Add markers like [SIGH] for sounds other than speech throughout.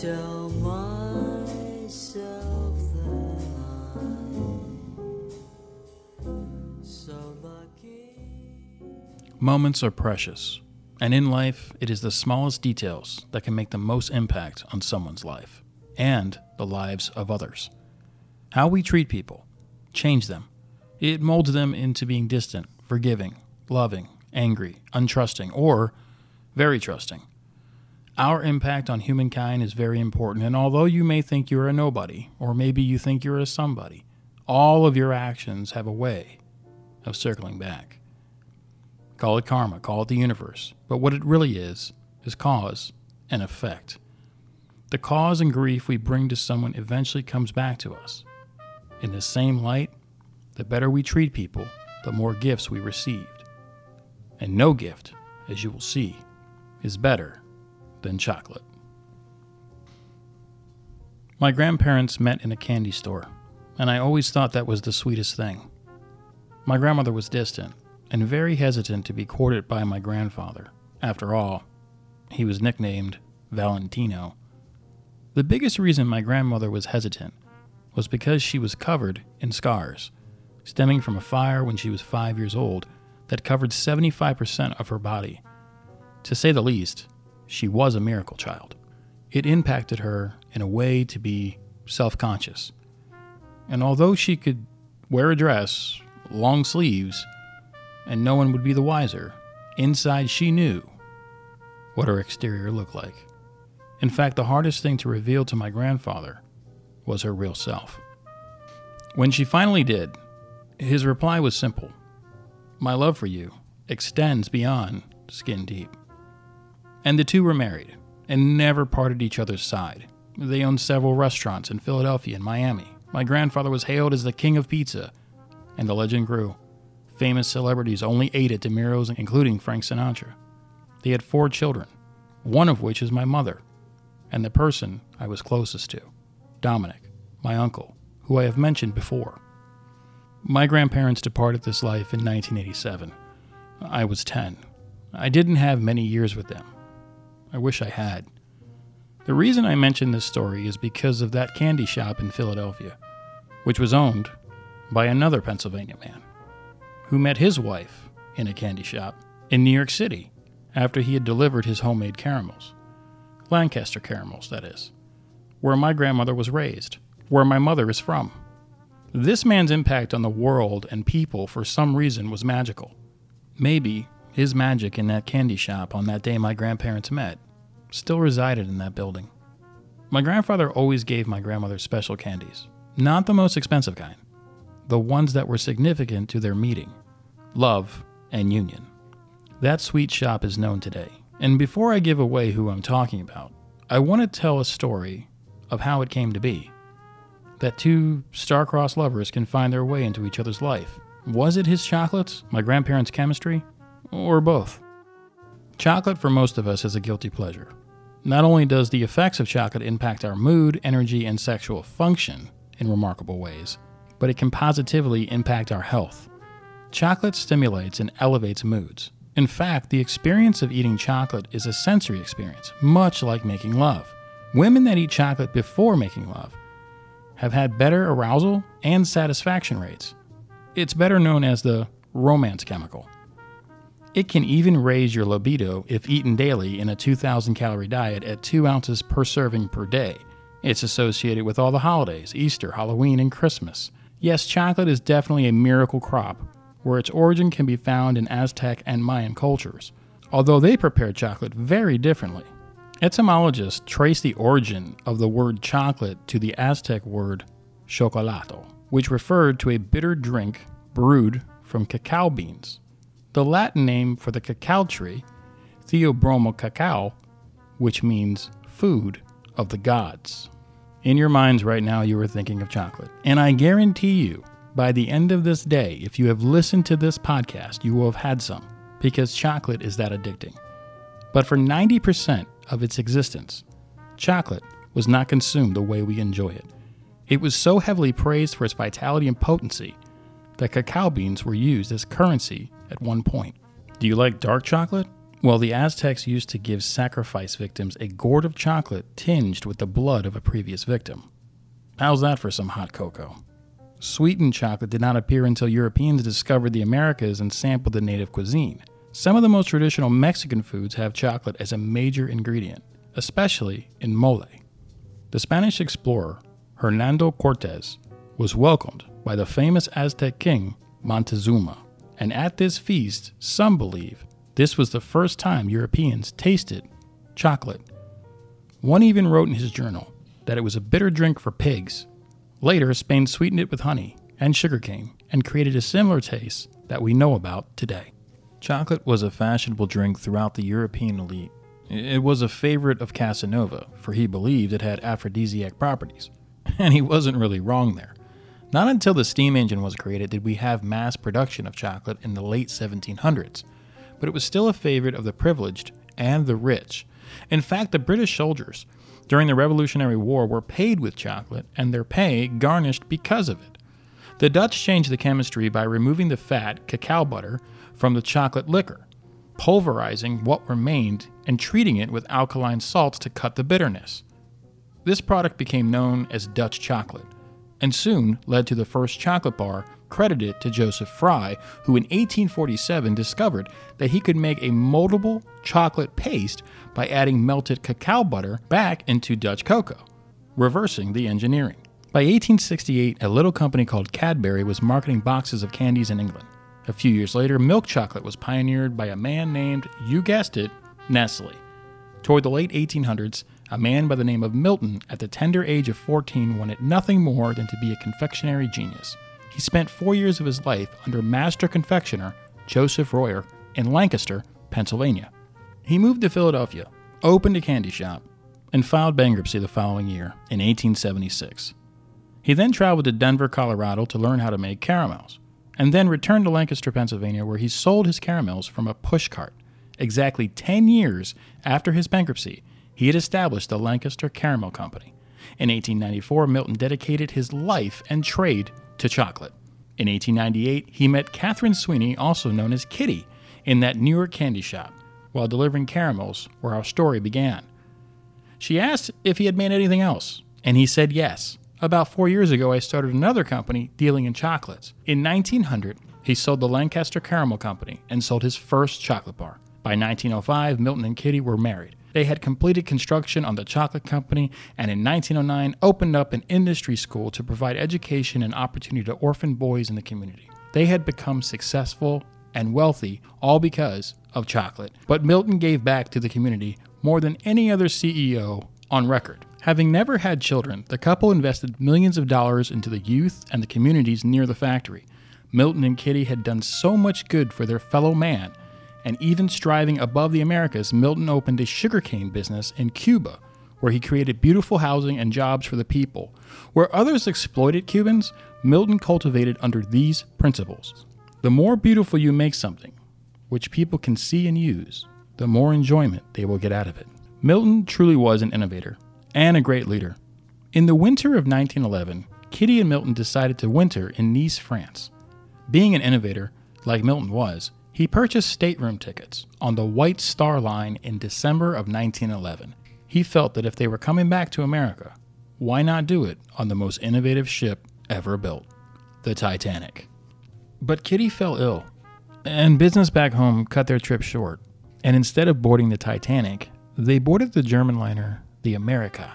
tell myself that I'm so lucky. Moments are precious, and in life, it is the smallest details that can make the most impact on someone's life and the lives of others. How we treat people, change them. It molds them into being distant, forgiving, loving, angry, untrusting, or very trusting. Our impact on humankind is very important, and although you may think you're a nobody, or maybe you think you're a somebody, all of your actions have a way of circling back. Call it karma, call it the universe, but what it really is, is cause and effect. The cause and grief we bring to someone eventually comes back to us. In the same light, the better we treat people, the more gifts we received. And no gift, as you will see, is better than chocolate. My grandparents met in a candy store, and I always thought that was the sweetest thing. My grandmother was distant and very hesitant to be courted by my grandfather. After all, he was nicknamed Valentino. The biggest reason my grandmother was hesitant was because she was covered in scars, stemming from a fire when she was five years old that covered 75% of her body. To say the least, she was a miracle child. It impacted her in a way to be self conscious. And although she could wear a dress, long sleeves, and no one would be the wiser, inside she knew what her exterior looked like. In fact, the hardest thing to reveal to my grandfather was her real self. When she finally did, his reply was simple My love for you extends beyond skin deep. And the two were married and never parted each other's side. They owned several restaurants in Philadelphia and Miami. My grandfather was hailed as the king of pizza, and the legend grew. Famous celebrities only ate at DeMiro's, including Frank Sinatra. They had four children, one of which is my mother, and the person I was closest to, Dominic, my uncle, who I have mentioned before. My grandparents departed this life in 1987. I was 10. I didn't have many years with them. I wish I had. The reason I mention this story is because of that candy shop in Philadelphia, which was owned by another Pennsylvania man who met his wife in a candy shop in New York City after he had delivered his homemade caramels. Lancaster caramels, that is, where my grandmother was raised, where my mother is from. This man's impact on the world and people for some reason was magical. Maybe his magic in that candy shop on that day my grandparents met still resided in that building. My grandfather always gave my grandmother special candies, not the most expensive kind, the ones that were significant to their meeting love and union. That sweet shop is known today. And before I give away who I'm talking about, I want to tell a story of how it came to be. That two star-crossed lovers can find their way into each other's life. Was it his chocolates, my grandparents' chemistry, or both? Chocolate for most of us is a guilty pleasure. Not only does the effects of chocolate impact our mood, energy, and sexual function in remarkable ways, but it can positively impact our health. Chocolate stimulates and elevates moods. In fact, the experience of eating chocolate is a sensory experience, much like making love. Women that eat chocolate before making love have had better arousal and satisfaction rates. It's better known as the romance chemical. It can even raise your libido if eaten daily in a 2,000 calorie diet at 2 ounces per serving per day. It's associated with all the holidays Easter, Halloween, and Christmas. Yes, chocolate is definitely a miracle crop, where its origin can be found in Aztec and Mayan cultures, although they prepared chocolate very differently. Etymologists trace the origin of the word chocolate to the Aztec word chocolato, which referred to a bitter drink brewed from cacao beans. The Latin name for the cacao tree, Theobroma cacao, which means food of the gods. In your minds right now, you are thinking of chocolate. And I guarantee you, by the end of this day, if you have listened to this podcast, you will have had some, because chocolate is that addicting. But for 90% of its existence, chocolate was not consumed the way we enjoy it. It was so heavily praised for its vitality and potency that cacao beans were used as currency at one point. Do you like dark chocolate? Well, the Aztecs used to give sacrifice victims a gourd of chocolate tinged with the blood of a previous victim. How's that for some hot cocoa? Sweetened chocolate did not appear until Europeans discovered the Americas and sampled the native cuisine. Some of the most traditional Mexican foods have chocolate as a major ingredient, especially in mole. The Spanish explorer Hernando Cortes was welcomed by the famous Aztec king Montezuma, and at this feast, some believe this was the first time Europeans tasted chocolate. One even wrote in his journal that it was a bitter drink for pigs. Later, Spain sweetened it with honey and sugarcane and created a similar taste that we know about today. Chocolate was a fashionable drink throughout the European elite. It was a favorite of Casanova, for he believed it had aphrodisiac properties. [LAUGHS] And he wasn't really wrong there. Not until the steam engine was created did we have mass production of chocolate in the late 1700s, but it was still a favorite of the privileged and the rich. In fact, the British soldiers during the Revolutionary War were paid with chocolate and their pay garnished because of it. The Dutch changed the chemistry by removing the fat, cacao butter, from the chocolate liquor, pulverizing what remained and treating it with alkaline salts to cut the bitterness. This product became known as Dutch chocolate and soon led to the first chocolate bar credited to Joseph Fry, who in 1847 discovered that he could make a moldable chocolate paste by adding melted cacao butter back into Dutch cocoa, reversing the engineering. By 1868, a little company called Cadbury was marketing boxes of candies in England. A few years later, milk chocolate was pioneered by a man named, you guessed it, Nestle. Toward the late 1800s, a man by the name of Milton, at the tender age of 14, wanted nothing more than to be a confectionery genius. He spent four years of his life under master confectioner Joseph Royer in Lancaster, Pennsylvania. He moved to Philadelphia, opened a candy shop, and filed bankruptcy the following year, in 1876. He then traveled to Denver, Colorado to learn how to make caramels, and then returned to Lancaster, Pennsylvania, where he sold his caramels from a pushcart. Exactly 10 years after his bankruptcy, he had established the Lancaster Caramel Company. In 1894, Milton dedicated his life and trade to chocolate. In 1898, he met Catherine Sweeney, also known as Kitty, in that New York candy shop while delivering caramels where our story began. She asked if he had made anything else, and he said yes. About four years ago, I started another company dealing in chocolates. In 1900, he sold the Lancaster Caramel Company and sold his first chocolate bar. By 1905, Milton and Kitty were married. They had completed construction on the chocolate company and in 1909 opened up an industry school to provide education and opportunity to orphan boys in the community. They had become successful and wealthy all because of chocolate. But Milton gave back to the community more than any other CEO on record. Having never had children, the couple invested millions of dollars into the youth and the communities near the factory. Milton and Kitty had done so much good for their fellow man and even striving above the Americas, Milton opened a sugarcane business in Cuba, where he created beautiful housing and jobs for the people. Where others exploited Cubans, Milton cultivated under these principles. The more beautiful you make something, which people can see and use, the more enjoyment they will get out of it. Milton truly was an innovator and a great leader. In the winter of 1911, Kitty and Milton decided to winter in Nice, France. Being an innovator, like Milton was, he purchased stateroom tickets on the White Star Line in December of 1911. He felt that if they were coming back to America, why not do it on the most innovative ship ever built, the Titanic? But Kitty fell ill, and business back home cut their trip short. And instead of boarding the Titanic, they boarded the German liner, the America.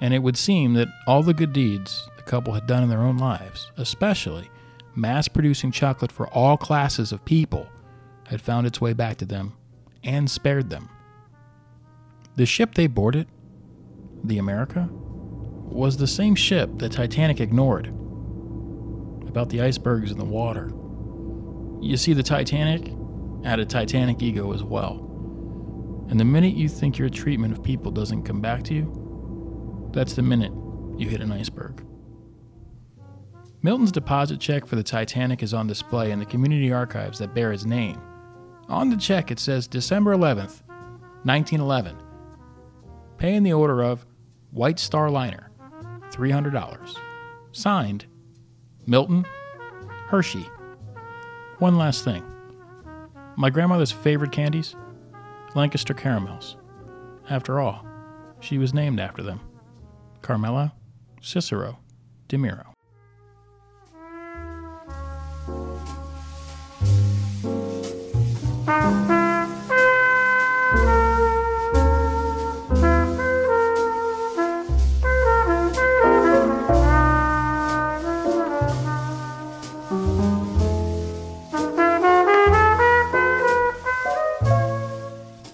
And it would seem that all the good deeds the couple had done in their own lives, especially mass producing chocolate for all classes of people had found its way back to them and spared them. The ship they boarded, the America, was the same ship the Titanic ignored about the icebergs in the water. You see, the Titanic had a Titanic ego as well. And the minute you think your treatment of people doesn't come back to you, that's the minute you hit an iceberg. Milton's deposit check for the Titanic is on display in the community archives that bear his name. On the check, it says December 11th, 1911. Pay in the order of White Star Liner, $300. Signed, Milton Hershey. One last thing. My grandmother's favorite candies? Lancaster caramels. After all, she was named after them. Carmela Cicero DeMiro.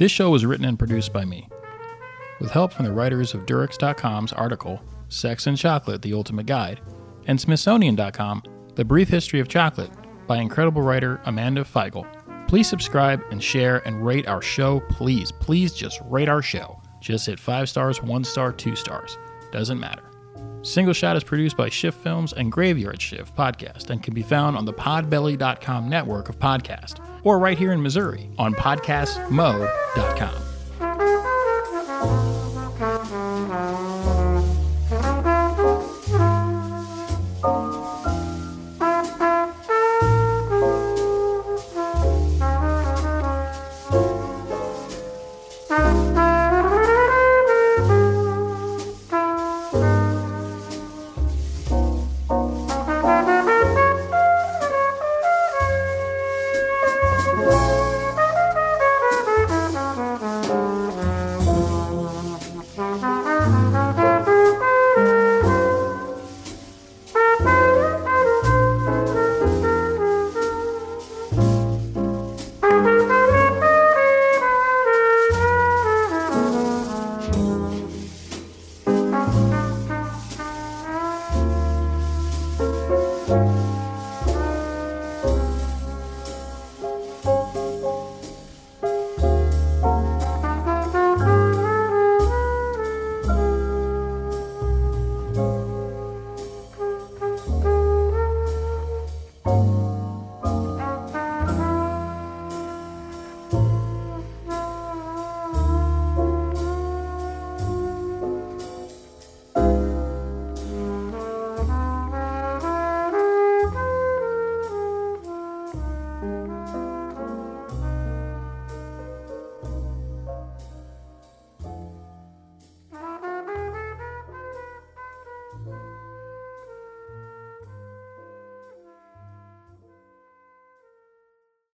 This show was written and produced by me, with help from the writers of Durex.com's article, Sex and Chocolate The Ultimate Guide, and Smithsonian.com, The Brief History of Chocolate, by incredible writer Amanda Fiegl. Please subscribe and share and rate our show. Please, please just rate our show. Just hit five stars, one star, two stars. Doesn't matter. Single Shot is produced by Shift Films and Graveyard Shift Podcast and can be found on the podbelly.com network of podcasts or right here in Missouri on podcastmo.com.